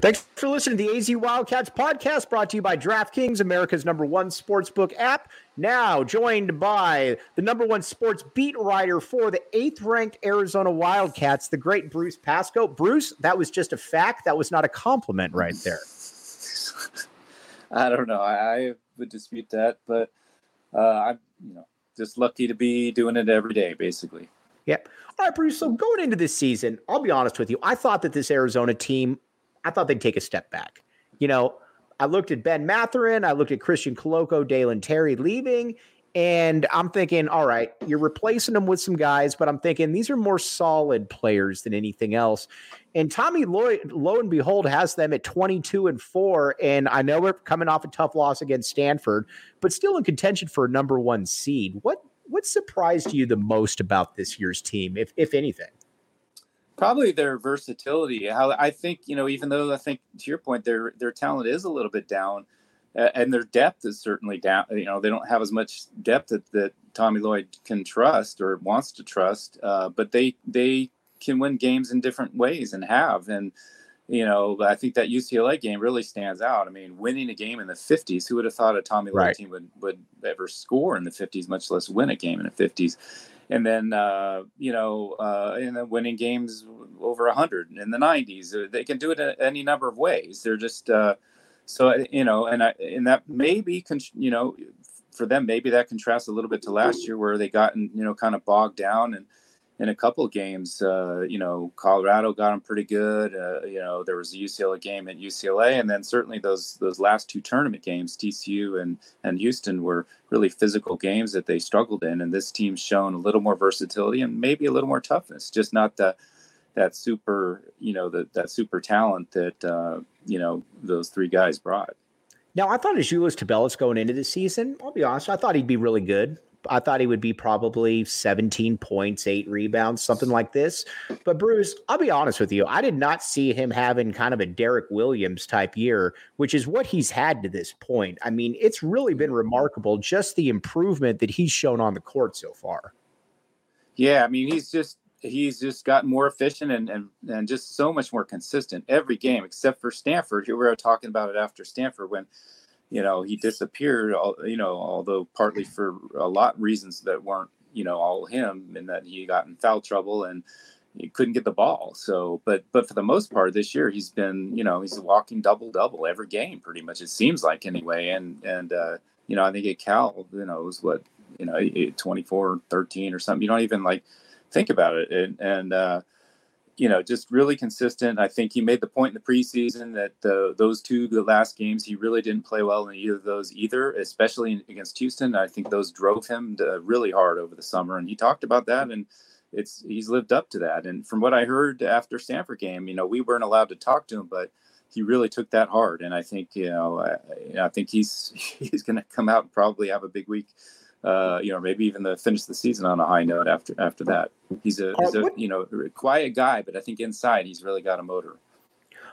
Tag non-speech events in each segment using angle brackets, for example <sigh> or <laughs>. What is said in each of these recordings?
Thanks for listening to the AZ Wildcats podcast brought to you by DraftKings, America's number one sportsbook app. Now joined by the number one sports beat writer for the eighth ranked Arizona Wildcats, the great Bruce Pascoe. Bruce, that was just a fact. That was not a compliment right there. <laughs> I don't know. I, I would dispute that, but uh, I'm, you know, just lucky to be doing it every day, basically. Yep. All right, Bruce. So going into this season, I'll be honest with you. I thought that this Arizona team I thought they'd take a step back. You know, I looked at Ben Mathurin, I looked at Christian Koloko, Dalen Terry leaving, and I'm thinking, all right, you're replacing them with some guys, but I'm thinking these are more solid players than anything else. And Tommy Lloyd, lo and behold, has them at 22 and four. And I know we're coming off a tough loss against Stanford, but still in contention for a number one seed. What what surprised you the most about this year's team, if if anything? Probably their versatility. How I think you know, even though I think to your point, their their talent is a little bit down, uh, and their depth is certainly down. You know, they don't have as much depth that, that Tommy Lloyd can trust or wants to trust, uh, but they they can win games in different ways and have and. You know, I think that UCLA game really stands out. I mean, winning a game in the 50s, who would have thought a Tommy Lloyd right. team would, would ever score in the 50s, much less win a game in the 50s? And then uh, you know, uh, and then winning games over hundred in the '90s. Uh, they can do it any number of ways. They're just uh, so uh, you know, and I, and that maybe you know, for them maybe that contrasts a little bit to last year where they got you know kind of bogged down and in a couple of games. Uh, you know, Colorado got them pretty good. Uh, you know, there was a UCLA game at UCLA, and then certainly those those last two tournament games, TCU and and Houston, were really physical games that they struggled in. And this team's shown a little more versatility and maybe a little more toughness, just not the that super, you know, that that super talent that uh, you know those three guys brought. Now, I thought Azuolas Tubelis going into the season, I'll be honest, I thought he'd be really good. I thought he would be probably 17 points, eight rebounds, something like this. But Bruce, I'll be honest with you, I did not see him having kind of a Derrick Williams type year, which is what he's had to this point. I mean, it's really been remarkable just the improvement that he's shown on the court so far. Yeah, I mean, he's just he's just gotten more efficient and, and and just so much more consistent every game, except for Stanford. Here we were talking about it after Stanford when you know he disappeared you know although partly for a lot reasons that weren't you know all him and that he got in foul trouble and he couldn't get the ball. So but but for the most part this year he's been you know he's walking double double every game pretty much it seems like anyway. And and uh you know i think at cal you know it was what you know 24 13 or something. You don't even like think about it. And and uh you know, just really consistent. I think he made the point in the preseason that the, those two, the last games, he really didn't play well in either of those either, especially against Houston. I think those drove him really hard over the summer, and he talked about that, and it's he's lived up to that. And from what I heard after Stanford game, you know, we weren't allowed to talk to him, but he really took that hard, and I think you know, I, I think he's <laughs> he's going to come out and probably have a big week uh, you know, maybe even the finish the season on a high note after after that. He's a, he's a you know quiet guy, but I think inside he's really got a motor.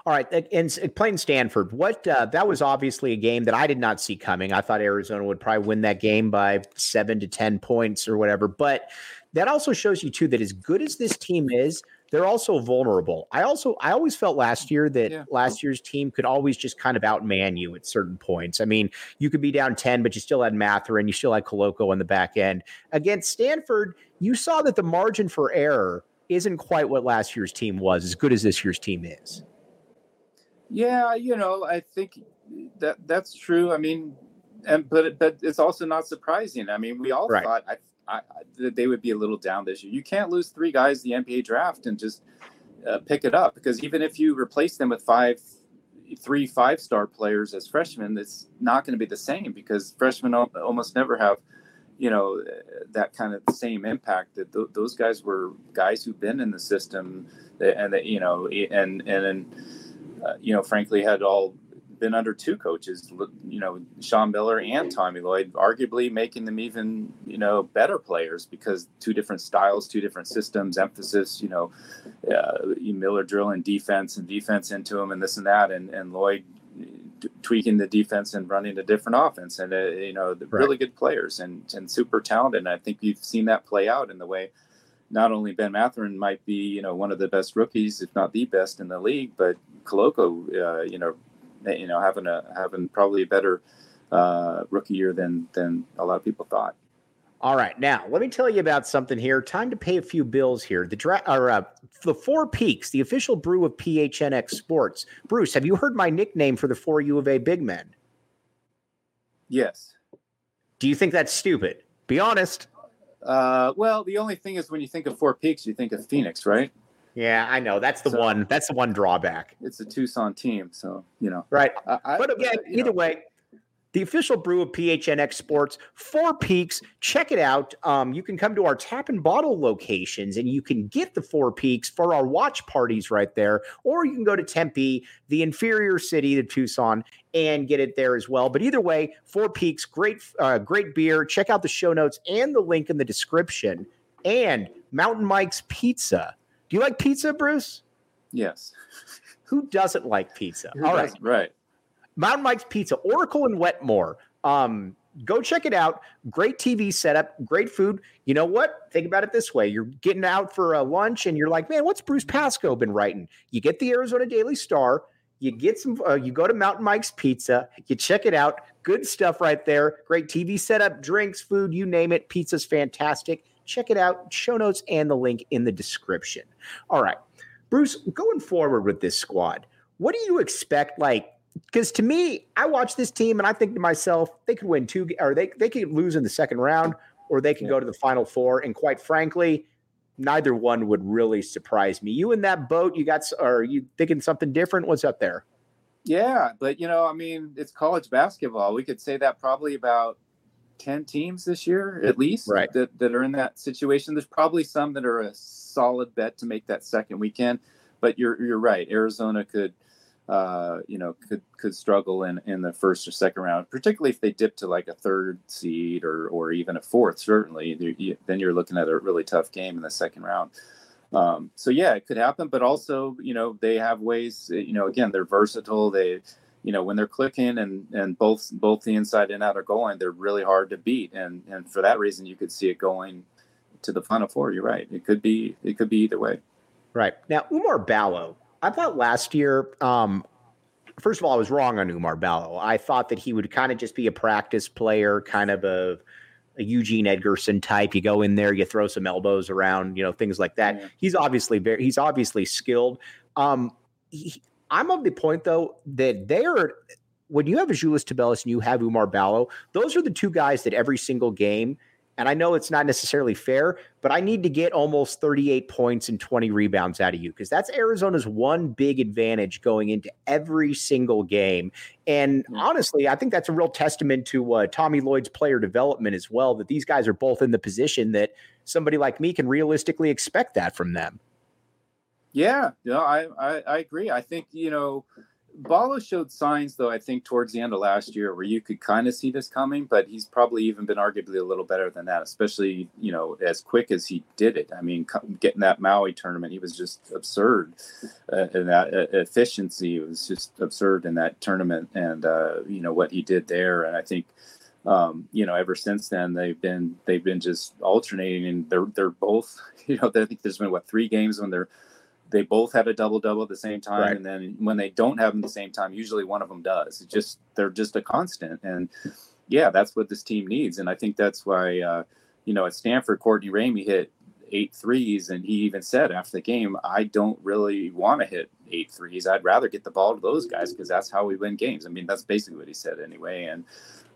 All right, and playing Stanford, what uh, that was obviously a game that I did not see coming. I thought Arizona would probably win that game by seven to ten points or whatever, but that also shows you too that as good as this team is, they're also vulnerable. I also I always felt last mm, year that yeah. last year's team could always just kind of outman you at certain points. I mean, you could be down 10, but you still had Mathurin, you still had Koloko on the back end. Against Stanford, you saw that the margin for error isn't quite what last year's team was, as good as this year's team is. Yeah, you know, I think that that's true. I mean, and but but it's also not surprising. I mean, we all right. thought I They would be a little down this year. You can't lose three guys the NBA draft and just uh, pick it up because even if you replace them with five, three five star players as freshmen, it's not going to be the same because freshmen almost never have, you know, that kind of same impact. That th- those guys were guys who've been in the system, and that you know, and and, and uh, you know, frankly, had all been under two coaches, you know, Sean Miller and Tommy Lloyd, arguably making them even, you know, better players because two different styles, two different systems, emphasis, you know, uh, Miller drilling defense and defense into him and this and that, and, and Lloyd tweaking the defense and running a different offense. And, uh, you know, right. really good players and, and super talented. And I think you've seen that play out in the way not only Ben Mathurin might be, you know, one of the best rookies, if not the best in the league, but Koloko, uh, you know, you know, having a having probably a better uh, rookie year than than a lot of people thought. All right, now let me tell you about something here. Time to pay a few bills here. The dra- or uh, the Four Peaks, the official brew of PHNX Sports. Bruce, have you heard my nickname for the four U of A big men? Yes. Do you think that's stupid? Be honest. Uh, well, the only thing is when you think of Four Peaks, you think of Phoenix, right? Yeah, I know. That's the so, one. That's the one drawback. It's a Tucson team, so you know. Right. I, but again, either know. way, the official brew of PHNX Sports, Four Peaks. Check it out. Um, you can come to our tap and bottle locations and you can get the Four Peaks for our watch parties right there. Or you can go to Tempe, the inferior city of Tucson, and get it there as well. But either way, Four Peaks, great, uh, great beer. Check out the show notes and the link in the description. And Mountain Mike's Pizza do you like pizza, Bruce? Yes. <laughs> Who doesn't like pizza? Who All right. Right. Mountain Mike's Pizza, Oracle and Wetmore. Um, go check it out. Great TV setup, great food. You know what? Think about it this way: you're getting out for a lunch, and you're like, "Man, what's Bruce Pascoe been writing?" You get the Arizona Daily Star. You get some. Uh, you go to Mountain Mike's Pizza. You check it out. Good stuff right there. Great TV setup, drinks, food, you name it. Pizza's fantastic. Check it out. Show notes and the link in the description. All right. Bruce, going forward with this squad, what do you expect? Like, because to me, I watch this team and I think to myself, they could win two, or they, they could lose in the second round, or they could yeah. go to the final four. And quite frankly, neither one would really surprise me. You in that boat, you got, are you thinking something different? What's up there? Yeah, but you know, I mean, it's college basketball. We could say that probably about 10 teams this year at least right. that, that are in that situation. There's probably some that are a solid bet to make that second weekend, but you're you're right. Arizona could uh, you know could could struggle in in the first or second round, particularly if they dip to like a third seed or or even a fourth. Certainly, then you're looking at a really tough game in the second round. Um, so yeah, it could happen, but also you know they have ways. You know, again, they're versatile. They you know when they're clicking and and both both the inside and out are going they're really hard to beat and and for that reason you could see it going to the final four you're right it could be it could be either way right now Oumar Ballo I thought last year um first of all I was wrong on Oumar Ballo I thought that he would kind of just be a practice player kind of a a Eugene Edgerson type. You go in there, you throw some elbows around, you know, things like that. Yeah. He's obviously very, he's obviously skilled. Um, he, I'm of the point though that they are when you have Azuolas Tubelis and you have Oumar Ballo, those are the two guys that every single game, and I know it's not necessarily fair, but I need to get almost 38 points and 20 rebounds out of you because that's Arizona's one big advantage going into every single game. And honestly, I think that's a real testament to uh, Tommy Lloyd's player development as well, that these guys are both in the position that somebody like me can realistically expect that from them. Yeah, no, I, I, I agree. I think you know, Ballo showed signs though. I think towards the end of last year where you could kind of see this coming, but he's probably even been arguably a little better than that. Especially you know as quick as he did it. I mean, getting that Maui tournament, he was just absurd. Uh, and that uh, efficiency was just absurd in that tournament, and uh, you know what he did there. And I think um, you know, ever since then they've been they've been just alternating, and they're they're both. <laughs> You know, I think there's been what three games when they're they both have a double double at the same time, right. and then when they don't have them at the same time, usually one of them does. It's just they're just a constant, and yeah, that's what this team needs, and I think that's why uh, you know at Stanford, Courtney Ramey hit eight threes, and he even said after the game, "I don't really want to hit eight threes. I'd rather get the ball to those guys because that's how we win games." I mean, that's basically what he said anyway, and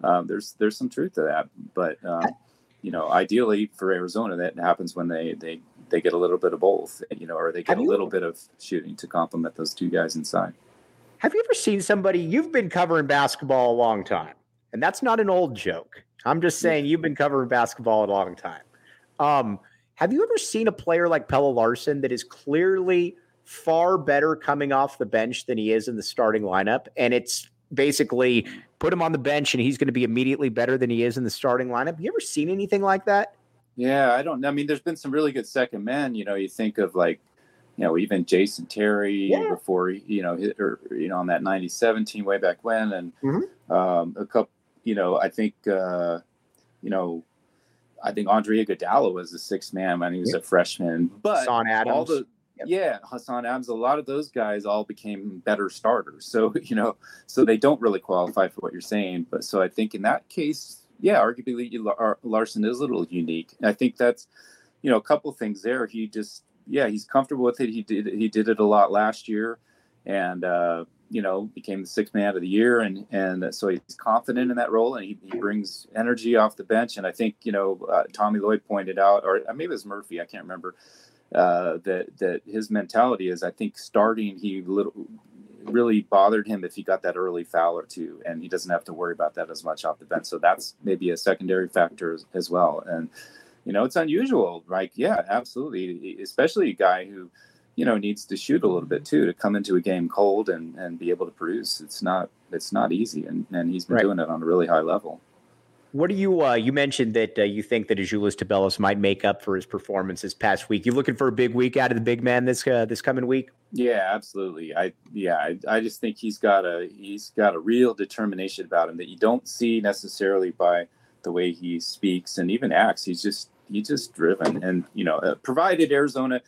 um, there's there's some truth to that, but. Um, you know, ideally for Arizona, that happens when they they they get a little bit of both, you know, or they get a little bit of shooting to complement those two guys inside. Have you ever seen somebody? You've been covering basketball a long time, and that's not an old joke. I'm just saying you've been covering basketball a long time. Um, have you ever seen a player like Pelle Larsson that is clearly far better coming off the bench than he is in the starting lineup? And it's basically put him on the bench and he's going to be immediately better than he is in the starting lineup. You ever seen anything like that? Yeah, I don't. I mean, there's been some really good second men. You know, you think of like, you know, even Jason Terry yeah. before you know, or you know, on that '97 team way back when, and mm-hmm. um, a couple. You know, I think, uh, you know, I think Andre Iguodala was the sixth man when he was a freshman. But Hassan Adams. all the yep. yeah, Hassan Adams, a lot of those guys all became better starters. <laughs> So you know, so they don't really qualify for what you're saying. But so I think in that case, yeah, arguably Larsson is a little unique. I think that's you know a couple things there. He just yeah, he's comfortable with it. He did he did it a lot last year, and uh, you know, became the sixth man of the year, and and so he's confident in that role, and he, he brings energy off the bench. And I think you know, uh, Tommy Lloyd pointed out, or maybe it was Murphy, I can't remember, uh, that that his mentality is, I think starting he little really bothered him if he got that early foul or two, and he doesn't have to worry about that as much off the bench. So that's maybe a secondary factor as, as well. And you know, it's unusual, right? Yeah, absolutely, especially a guy who you know needs to shoot a little bit too to come into a game cold and and be able to produce it's not it's not easy and and he's been right. doing it on a really high level what do you uh, you mentioned that uh, you think that Azuolas Tubelis might make up for his performance this past week. You looking for a big week out of the big man this uh, this coming week? Yeah absolutely. I yeah I, I just think he's got a he's got a real determination about him that you don't see necessarily by the way he speaks and even acts. He's just he's just driven and you know uh, provided arizona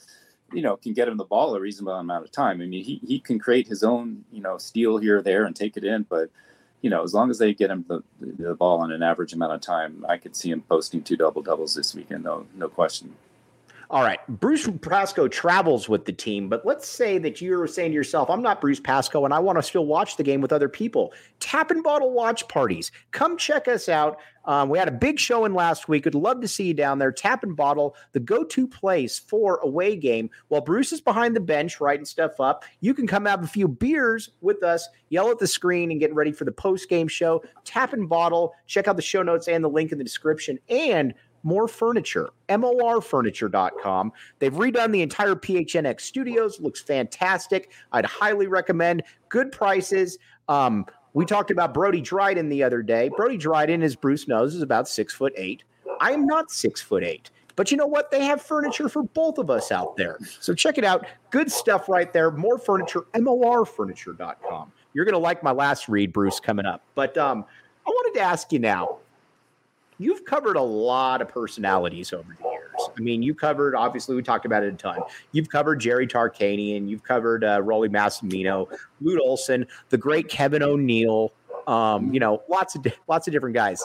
you know, can get him the ball a reasonable amount of time. I mean, he, he can create his own, you know, steal here or there and take it in, but you know, as long as they get him the, the ball in an average amount of time, I could see him posting two double doubles this weekend, no, no question. All right. Bruce Pascoe travels with the team, but let's say that you're saying to yourself, I'm not Bruce Pascoe and I want to still watch the game with other people. Tap and bottle watch parties. Come check us out. Um, we had a big show in last week. Would love to see you down there. Tap and bottle, the go to place for away game. While Bruce is behind the bench writing stuff up, you can come have a few beers with us, yell at the screen, and get ready for the post game show. Tap and bottle. Check out the show notes and the link in the description. And more furniture, morfurniture.com. They've redone the entire PHNX studios, looks fantastic. I'd highly recommend good prices. Um, we talked about Brody Dryden the other day. Brody Dryden, as Bruce knows, is about six foot eight. I am not six foot eight. But you know what? They have furniture for both of us out there. So check it out. Good stuff right there. More furniture, morfurniture.com. You're going to like my last read, Bruce, coming up. But um, I wanted to ask you now you've covered a lot of personalities over the years. I mean, you covered obviously we talked about it a ton. You've covered Jerry Tarkanian, you've covered uh, Rollie Massimino, Lute Olson, the great Kevin O'Neill. Um, you know, lots of lots of different guys.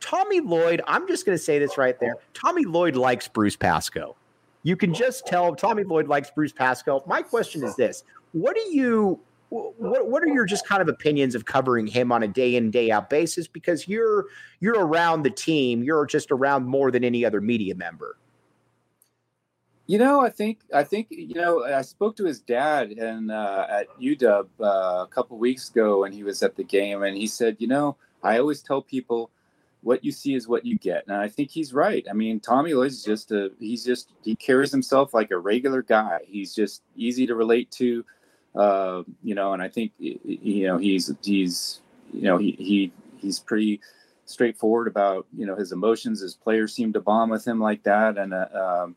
Tommy Lloyd, I'm just going to say this right there. Tommy Lloyd likes Bruce Pascoe. You can just tell Tommy Lloyd likes Bruce Pascoe. My question is this: What do you what what are your just kind of opinions of covering him on a day in day out basis? Because you're you're around the team. You're just around more than any other media member. You know i think i think you know i spoke to his dad and uh, at uw uh, a couple weeks ago when he was at the game and he said you know i always tell people what you see is what you get. And i think he's right. I mean tommy lloyd's just a he's just he carries himself like a regular guy. He's just easy to relate to uh, you know, and I think you know he's he's you know he he he's pretty straightforward about you know his emotions. His players seem to bond with him like that, and uh, um,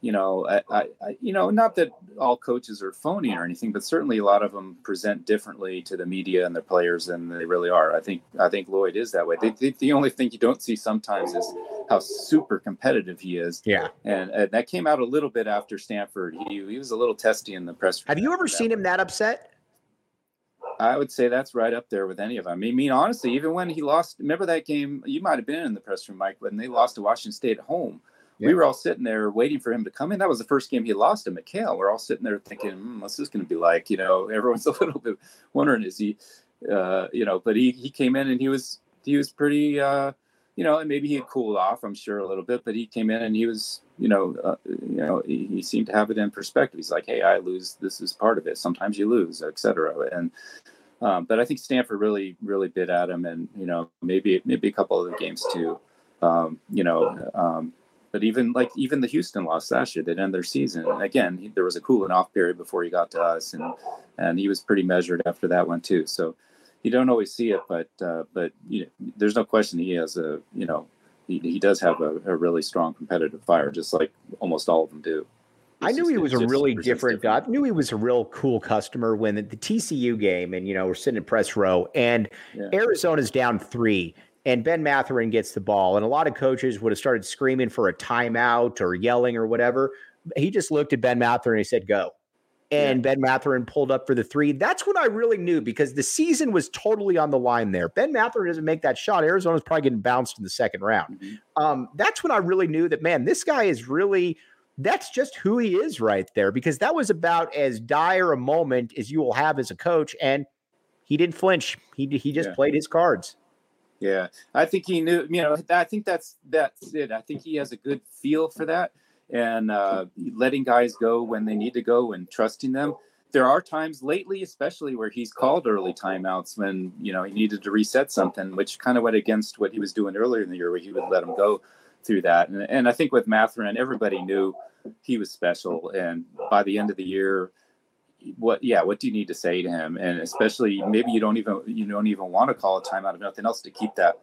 you know, I, I, you know, not that all coaches are phony or anything, but certainly a lot of them present differently to the media and their players than they really are. I think I think Lloyd is that way. They, they, the only thing you don't see sometimes is how super competitive he is. Yeah, and, and that came out a little bit after Stanford. He he was a little testy in the press. Have you ever seen him that upset? I would say that's right up there with any of them. I mean, honestly, even when he lost, remember that game? You might have been in the press room, Mike, when they lost to Washington State at home yeah. we were all sitting there waiting for him to come in. That was the first game he lost to McKale. We're all sitting there thinking, mm, what's this going to be like? You know, <laughs> everyone's a little bit wondering, is he, uh, you know, but he, he came in and he was, he was pretty, uh, you know, and maybe he had cooled off, I'm sure a little bit, but he came in and he was, you know, uh, you know, he, he, seemed to have it in perspective. He's like, Hey, I lose. This is part of it. Sometimes you lose, etc. And, Um, but I think Stanford really, really bit at him, and you know, maybe maybe a couple of the games too. Um, you know, um, but even like even the Houston loss last year, they'd end their season. And again, he, there was a cooling off period before he got to us, and and he was pretty measured after that one too. So you don't always see it, but uh, but you know, there's no question he has a you know he, he does have a, a really strong competitive fire, just like almost all of them do. I knew he was a really different, guy. I knew he was a real cool customer when the, the TCU game, and you know we're sitting in press row, and yeah. Arizona's down three, and Ben Mathurin gets the ball, and a lot of coaches would have started screaming for a timeout or yelling or whatever. He just looked at Ben Mathurin and he said, "Go." And yeah. Ben Mathurin pulled up for the three. That's when I really knew because the season was totally on the line there. Ben Mathurin doesn't make that shot. Arizona's probably getting bounced in the second round. Mm-hmm. Um, that's when I really knew that, man, this guy is really that's just who he is right there because that was about as dire a moment as you will have as a coach and he didn't flinch he he just yeah. played his cards yeah. I think he knew you know i think that's that's it. I think he has a good feel for that and uh, letting guys go when they need to go and trusting them. There are times lately especially where he's called early timeouts when you know he needed to reset something which kind of went against what he was doing earlier in the year where he would let him go through that. And, and i think with Mathurin, everybody knew he was special. And by the end of the year, what yeah what do you need to say to him? And especially maybe you don't even you don't even want to call a timeout if nothing else to keep that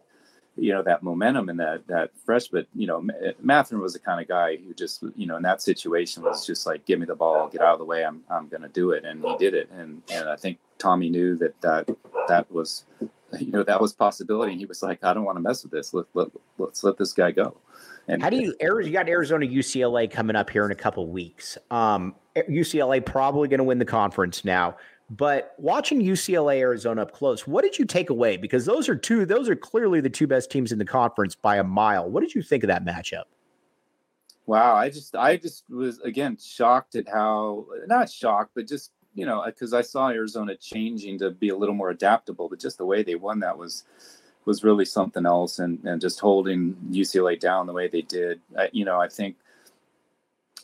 you know that momentum and that that fresh but you know Mathurin was the kind of guy who just you know in that situation was just like give me the ball get out of the way I'm I'm going to do it and he did it. And and I think Tommy knew that that that was <laughs> you know that was possibility and he was like I don't want to mess with this let, let let's let this guy go and how do you you got Arizona UCLA coming up here in a couple weeks? Um, UCLA probably going to win the conference now. But watching UCLA Arizona up close, what did you take away? Because those are two, those are clearly the two best teams in the conference by a mile. What did you think of that matchup? Wow, I just I just was again shocked at how not shocked, but just you know because I saw Arizona changing to be a little more adaptable, but just the way they won that was was really something else, and and just holding UCLA down the way they did. I, you know, I think.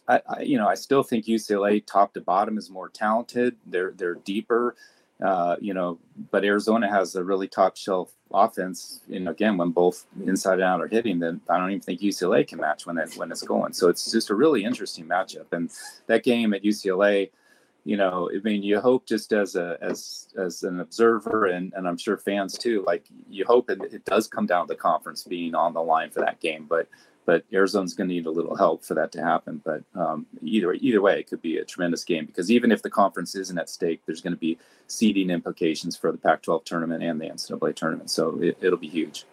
I, I, you know, I still think UCLA top to bottom is more talented. They're they're deeper, uh, you know, but Arizona has a really top shelf offense. And again, when both inside and out are hitting, then I don't even think UCLA can match when it when it's going. So it's just a really interesting matchup. And that game at UCLA, you know, I mean, you hope just as a as as an observer, and and I'm sure fans too, like you hope it, it does come down to the conference being on the line for that game, but but Arizona's going to need a little help for that to happen. But um, either either way, it could be a tremendous game because even if the conference isn't at stake, there's going to be seeding implications for the Pac-12 tournament and the NCAA tournament, so it, it'll be huge.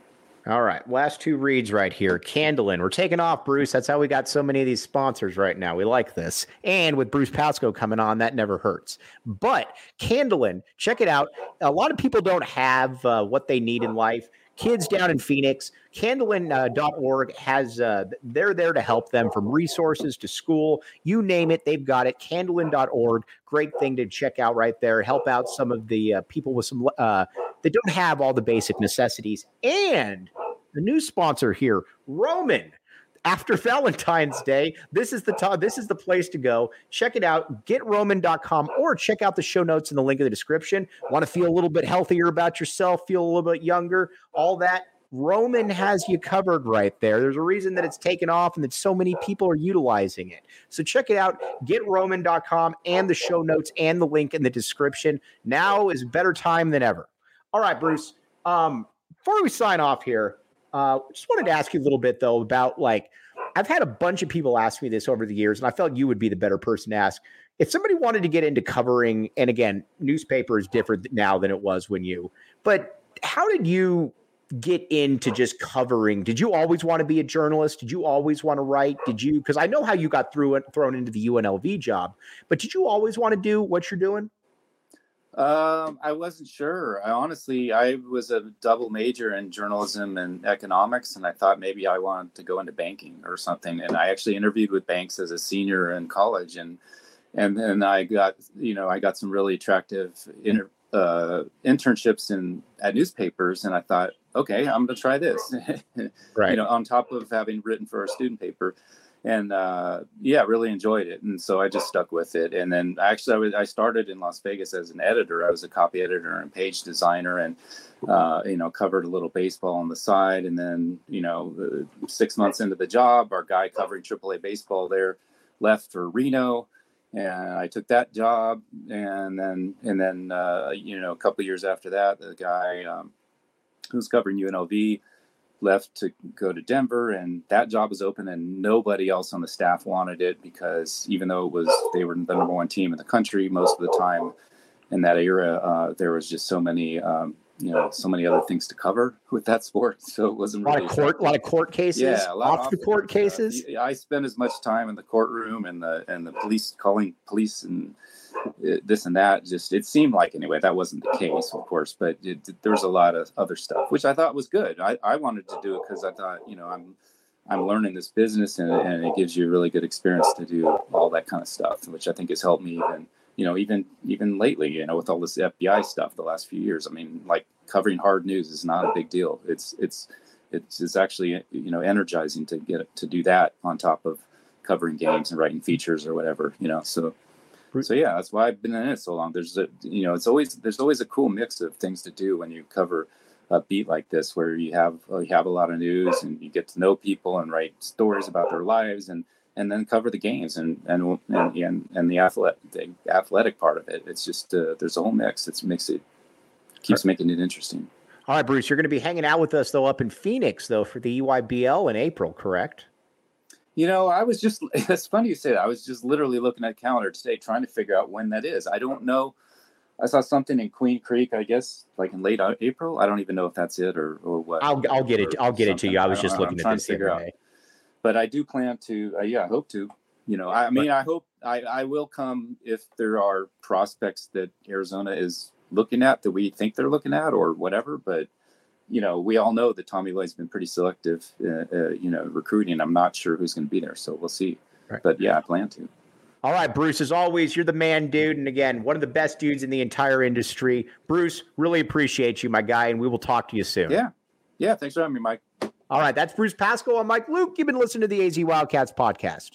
All right. Last two reads right here. Candelen. We're taking off, Bruce. That's how we got so many of these sponsors right now. We like this. And with Bruce Pascoe coming on, that never hurts. But Candelen, check it out. A lot of people don't have uh, what they need in life kids down in Phoenix, Candelen.org uh, has, uh, they're there to help them from resources to school, you name it, they've got it. Candelen.org, great thing to check out right there. Help out some of the uh, people with some uh, that don't have all the basic necessities. And the new sponsor here, Roman after Valentine's Day, this is the time, this is the place to go. Check it out, getroman.com or check out the show notes in the link in the description. Want to feel a little bit healthier about yourself, feel a little bit younger, all that. Roman has you covered right there. There's a reason that it's taken off and that so many people are utilizing it. So check it out, getroman.com and the show notes and the link in the description. Now is better time than ever. All right, Bruce. Um, before we sign off here, uh, just wanted to ask you a little bit though about like I've had a bunch of people ask me this over the years, and I felt you would be the better person to ask. If somebody wanted to get into covering, and again, newspaper is different now than it was when you, but how did you get into just covering? Did you always want to be a journalist? Did you always want to write? Did you, because I know how you got through it, thrown into the UNLV job, but did you always want to do what you're doing? Um, I wasn't sure. I honestly, I was a double major in journalism and economics, and I thought maybe I wanted to go into banking or something. And I actually interviewed with banks as a senior in college, and and then I got, you know, I got some really attractive inter, uh, internships in at newspapers, and I thought, okay, I'm going to try this. <laughs> right. You know, on top of having written for a student paper, and uh, yeah, really enjoyed it. And so I just stuck with it. And then actually, I, was, I started in Las Vegas as an editor. I was a copy editor and page designer, and uh, you know, covered a little baseball on the side. And then, you know, six months into the job, our guy covering AAA baseball there left for Reno, and I took that job. And then, and then, uh, you know, a couple years after that, the guy um, who's covering UNLV left to go to Denver, and that job was open, and nobody else on the staff wanted it because even though it was they were the number one team in the country most of the time in that era, uh, there was just so many. Um, you know, so many other things to cover with that sport, <laughs> so it wasn't a lot really of court, a lot of court cases, yeah, a lot off the court cases. Uh, I spent as much time in the courtroom and the and the police calling police and Uh, this and that. Just it seemed like anyway that wasn't the case, of course, but it, there was a lot of other stuff which I thought was good. I, I wanted to do it because I thought you know I'm I'm learning this business and, and it gives you a really good experience to do all that kind of stuff, which I think has helped me even you know even even lately you know with all this FBI stuff the last few years. I mean like covering hard news is not a big deal. It's it's it's, it's actually you know energizing to get to do that on top of covering games and writing features or whatever you know so so yeah, that's why I've been in it so long. There's a you know, it's always there's always a cool mix of things to do when you cover a beat like this, where you have uh, you have a lot of news and you get to know people and write stories about their lives and and then cover the games and and and and, and the athletic the athletic part of it. It's just uh, there's a whole mix. It's makes it keeps making it interesting. All right, Bruce, you're going to be hanging out with us though up in Phoenix though for the EYBL in April, correct? You know, I was just, <laughs> it's funny you say that. I was just literally looking at calendar today trying to figure out when that is. I don't know. I saw something in Queen Creek, I guess, like in late April. I don't even know if that's it or, or what. I'll, I'll get it. I'll get it to you. I was I just looking at this the other day. But I do plan to, uh, yeah, I hope to. You know, I, I mean, I hope I, I will come if there are prospects that Arizona is looking at that we think they're looking at or whatever. But you know, we all know that Tommy Lloyd's been pretty selective, uh, uh, you know, recruiting. I'm not sure who's going to be there, so we'll see. Right. But yeah, I plan to. All right, Bruce, as always, you're the man, dude. And again, one of the best dudes in the entire industry. Bruce, really appreciate you, my guy, and we will talk to you soon. Yeah. Yeah. Thanks for having me, Mike. All right. That's Bruce Pascoe. I'm Mike Luke. You've been listening to the AZ Wildcats podcast.